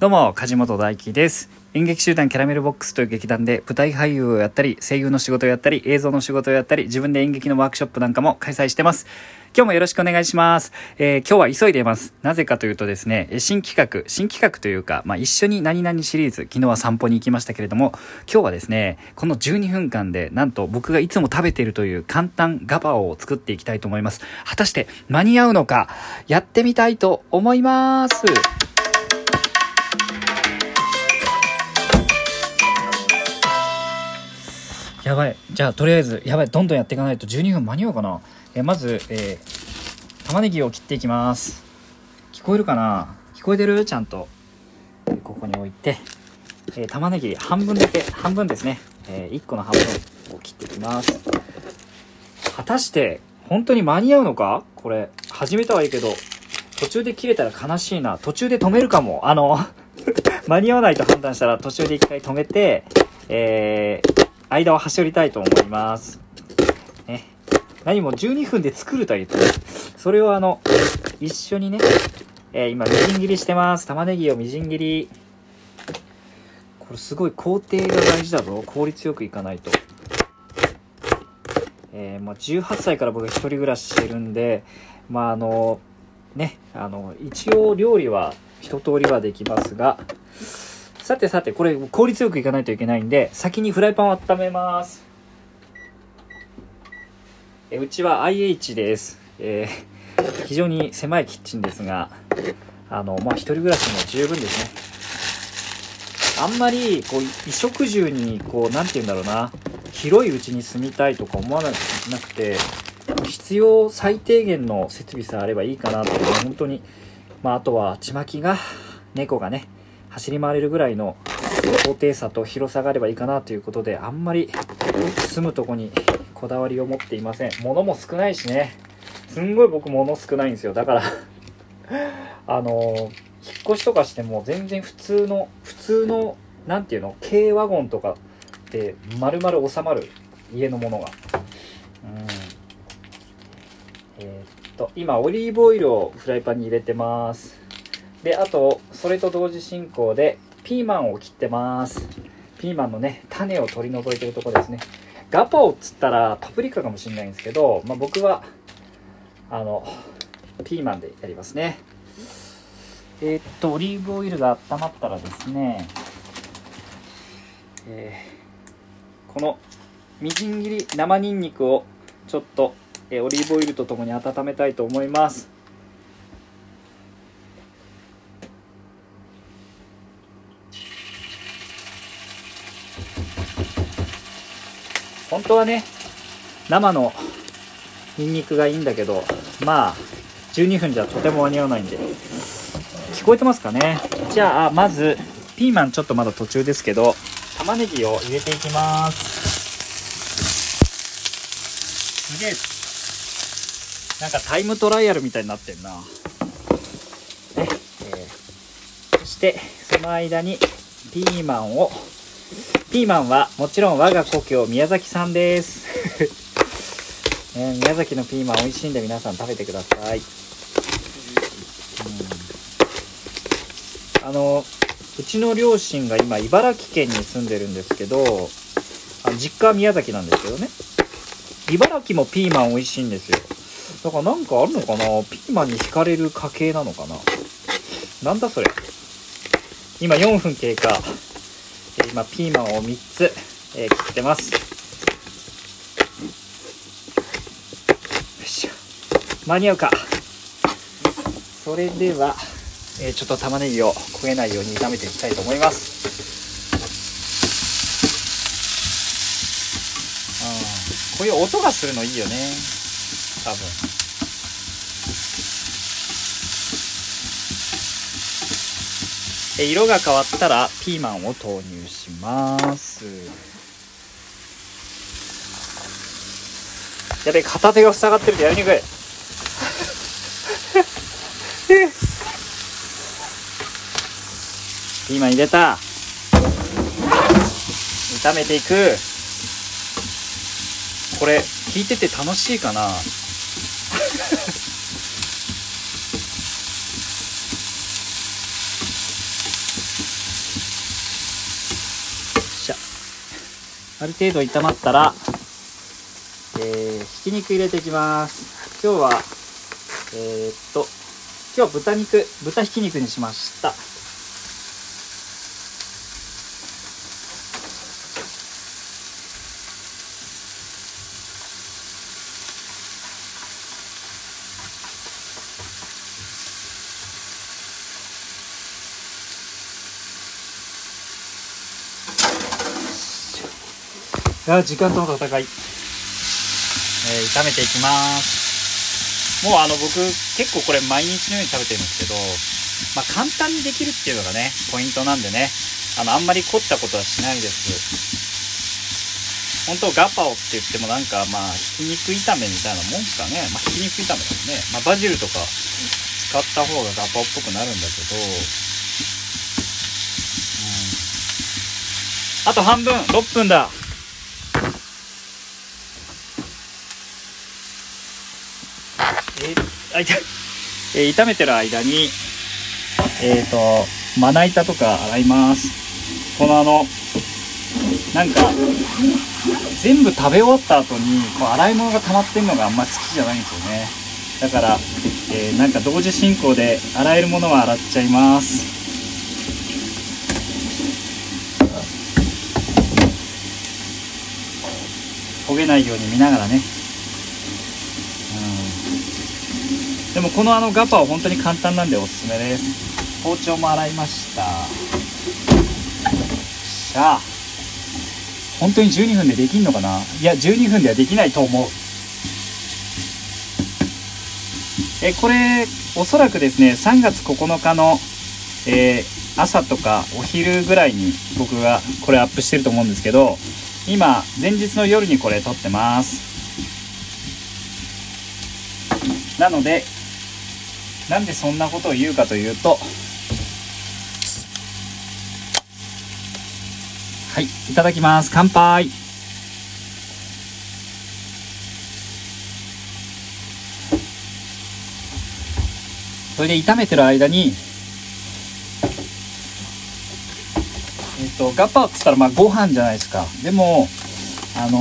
どうも、梶本大輝です。演劇集団キャラメルボックスという劇団で舞台俳優をやったり、声優の仕事をやったり、映像の仕事をやったり、自分で演劇のワークショップなんかも開催してます。今日もよろしくお願いします。えー今日は急いでいます。なぜかというとですね、新企画、新企画というか、まあ、一緒に何々シリーズ、昨日は散歩に行きましたけれども、今日はですね、この12分間で、なんと僕がいつも食べているという簡単ガパオを作っていきたいと思います。果たして間に合うのか、やってみたいと思います。やばい。じゃあ、とりあえず、やばい。どんどんやっていかないと12分間に合うかな。えまず、えー玉ねぎを切っていきます。聞こえるかな？聞こえてる？ちゃんと。ここに置いて、えー玉ねぎ半分だけ、半分ですね。え1個の半分を切っていきます。果たして、本当に間に合うのか？これ、始めたはいいけど、途中で切れたら悲しいな。途中で止めるかも。あの、間に合わないと判断したら途中で一回止めて、えー、間を端折りたいと思います。ね。何も12分で作るとは言ってそれをあの、一緒にね、えー今みじん切りしてます。玉ねぎをみじん切り。これすごい工程が大事だぞ。効率よくいかないと。えーまあ、18歳から僕は一人暮らししてるんで、まああの、ね、あの、一応料理は一通りはできますが、さてさて、これ効率よくいかないといけないんで、先にフライパンを温めます。えうちは IH です。えー非常に狭いキッチンですが、あの、まあ、一人暮らしも十分ですね。あんまり、こう、衣食住に、こう、なんて言うんだろうな、広いうちに住みたいとか思わなくて、必要最低限の設備さえあればいいかなっていう、本当に、まあ、あとは、ちまきが、猫がね、走り回れるぐらいの高低差と広さがあればいいかなということで、あんまり住むとこにこだわりを持っていません。物も少ないしね。すんごい僕物少ないんですよ。だから、あの、引っ越しとかしても全然普通の、普通の、なんていうの、軽ワゴンとかで丸々収まる家のものが。うん。えーっと、今、オリーブオイルをフライパンに入れてます。で、あと、それと同時進行で、ピーマンを切ってます。ピーマンのね、種を取り除いてるとこですね。ガパオっつったらパプリカかもしれないんですけど、まあ、僕は、あの、ピーマンでやりますね。えーっと、オリーブオイルが温まったらですね、えーこのみじん切り生ニンニクをちょっと、えーオリーブオイルとともに温めたいと思います。本当はね生のニンニクがいいんだけどまあ12分じゃとても間に合わないんで。聞こえてますかね？じゃあまずピーマンちょっとまだ途中ですけど玉ねぎを入れていきます。すげえ。なんかタイムトライアルみたいになってんな。ね、えー。そしてその間にピーマンをピーマンはもちろん我が故郷宮崎産です、ね宮崎のピーマン美味しいんで皆さん食べてください、うん。あのうちの両親が今茨城県に住んでるんですけどあ実家は宮崎なんですけどね。茨城もピーマン美味しいんですよ。だからなんかあるのかな？ピーマンに惹かれる家系なのかな？なんだそれ？今4分経過。今ピーマンを3つ、えー切ってます。よいしょ。間に合うか。それでは、えーちょっと玉ねぎを焦げないように炒めていきたいと思います。うんこういう音がするのいいよね。多分。色が変わったらピーマンを投入します。やべ片手が塞がってるとやりにくい。ピーマン入れた。炒めていく。これ聞いてて楽しいかな。ある程度炒まったら、えー、ひき肉入れていきます。今日はえー、っと今日は豚肉豚ひき肉にしました。あ時間との戦い、えー、炒めていきます。もうあの僕結構これ毎日のように食べてるんですけど、まあ、簡単にできるっていうのがねポイントなんでねあのあんまり凝ったことはしないです。本当ガパオって言ってもなんかまあひき肉炒めみたいなもんすかね、まあ、ひき肉炒めだね、まあ、バジルとか使った方がガパオっぽくなるんだけど、うん、あと半分。6分だ。あい、えー、炒めてる間に、えっ、ー、と、まな板とか洗います。このあの、なんか、全部食べ終わった後に、こう、洗い物が溜まってるのがあんま好きじゃないんですよね。だから、えー、なんか同時進行で洗えるものは洗っちゃいます。焦げないように見ながらねでもこのあのガパは本当に簡単なんでおすすめです。包丁も洗いました。しゃあ。本当に12分でできんのかな？いや12分ではできないと思う。えこれおそらくですね3月9日の、えー、朝とかお昼ぐらいに僕がこれアップしてると思うんですけど今前日の夜にこれ撮ってます。なのでなんでそんなことを言うかというとはいいただきます。乾杯。それで炒めてる間にえっとガッパオっつったらまあご飯じゃないですか。でもあの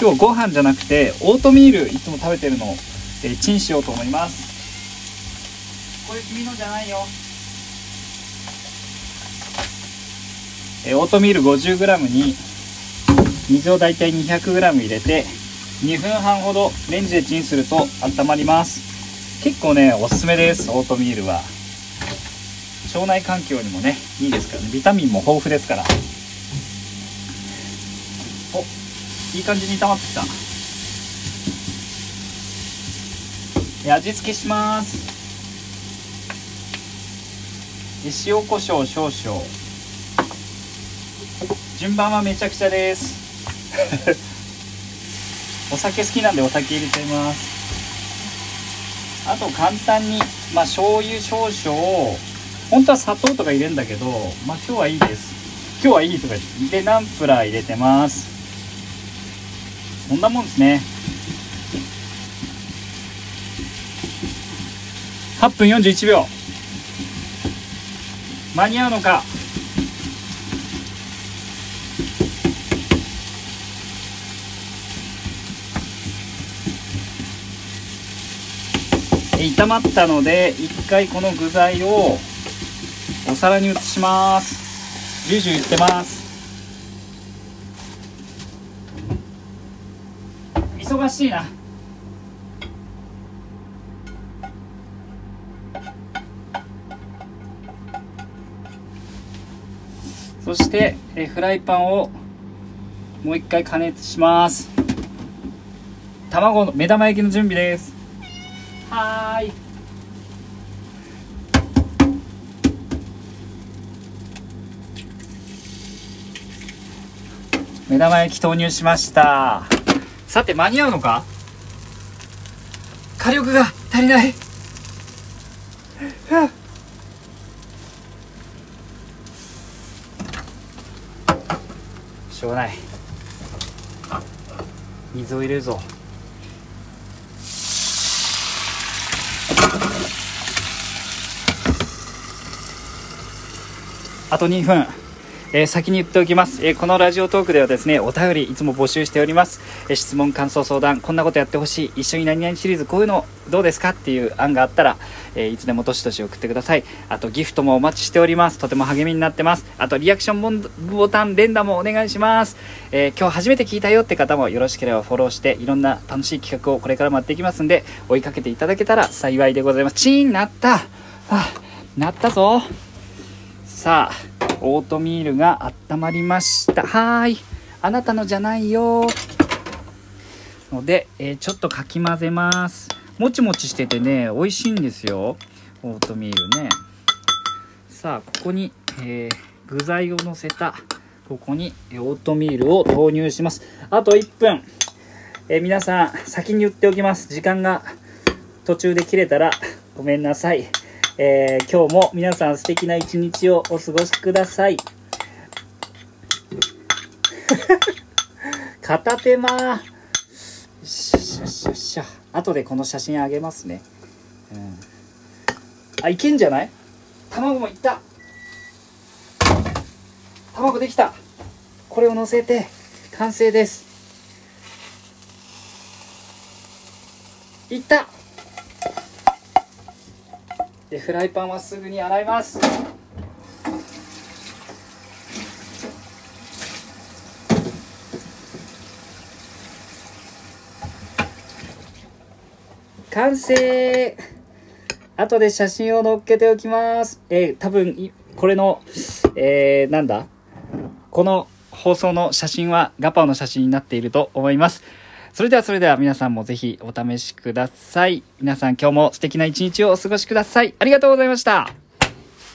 今日ご飯じゃなくてオートミールいつも食べてるのを、え、チンしようと思います。これ君のじゃないよ。えオートミール 50g に水をだいたい 200g 入れて2分半ほどレンジでチンすると温まります。結構ねおすすめですオートミールは。腸内環境にもねいいですからね。ビタミンも豊富ですから。おいい感じに炒まってきた。味付けします。塩コショウ少々。順番はめちゃくちゃです。お酒好きなんでお酒入れちゃいます。あと簡単にまあ醤油少々本当は砂糖とか入れるんだけどまあ今日はいいです。今日はいいとかでナンプラー入れてます。こんなもんですね。8分41秒。間に合うのか？炒まったので一回この具材をお皿に移します。ジュージューいってます。忙しいな。そしてえフライパンをもう一回加熱します。卵の目玉焼きの準備です。はい。目玉焼き投入しました。さて間に合うのか？火力が足りないしょうがない。水を入れるぞ。あと2分。えー、先に言っておきます、えー、このラジオトークではですねお便りいつも募集しております、えー、質問感想相談こんなことやってほしい一緒に何々シリーズこういうのどうですかっていう案があったら、えいつでもどしどし送ってください。あとギフトもお待ちしております。とても励みになってます。あとリアクションボタン連打もお願いします、え今日初めて聞いたよって方もよろしければフォローしていろんな楽しい企画をこれから待っていきますんで追いかけていただけたら幸いでございます。チーンなった。はあ、なったぞ。さあオートミールが温まりました。はい。あなたのじゃないよ。ので、えー、ちょっとかき混ぜます。もちもちしててね美味しいんですよ。オートミールね。さあここに、えー、具材をのせたここにオートミールを投入します。あと1分、えー、皆さん先に言っておきます。時間が途中で切れたらごめんなさい。えー、今日も皆さん素敵な一日をお過ごしください。片手間。よっしゃしゃしゃし。ゃ後でこの写真あげますね。うん、あ、いけんじゃない？卵もいった。卵できた。これを乗せて完成です。いった。でフライパンはすぐに洗います。完成。後で写真を載っけておきます。えー、多分これのえー、なんだ？この放送の写真はガパオの写真になっていると思います。それではそれでは皆さんもぜひお試しください。皆さん今日も素敵な一日をお過ごしください。ありがとうございました。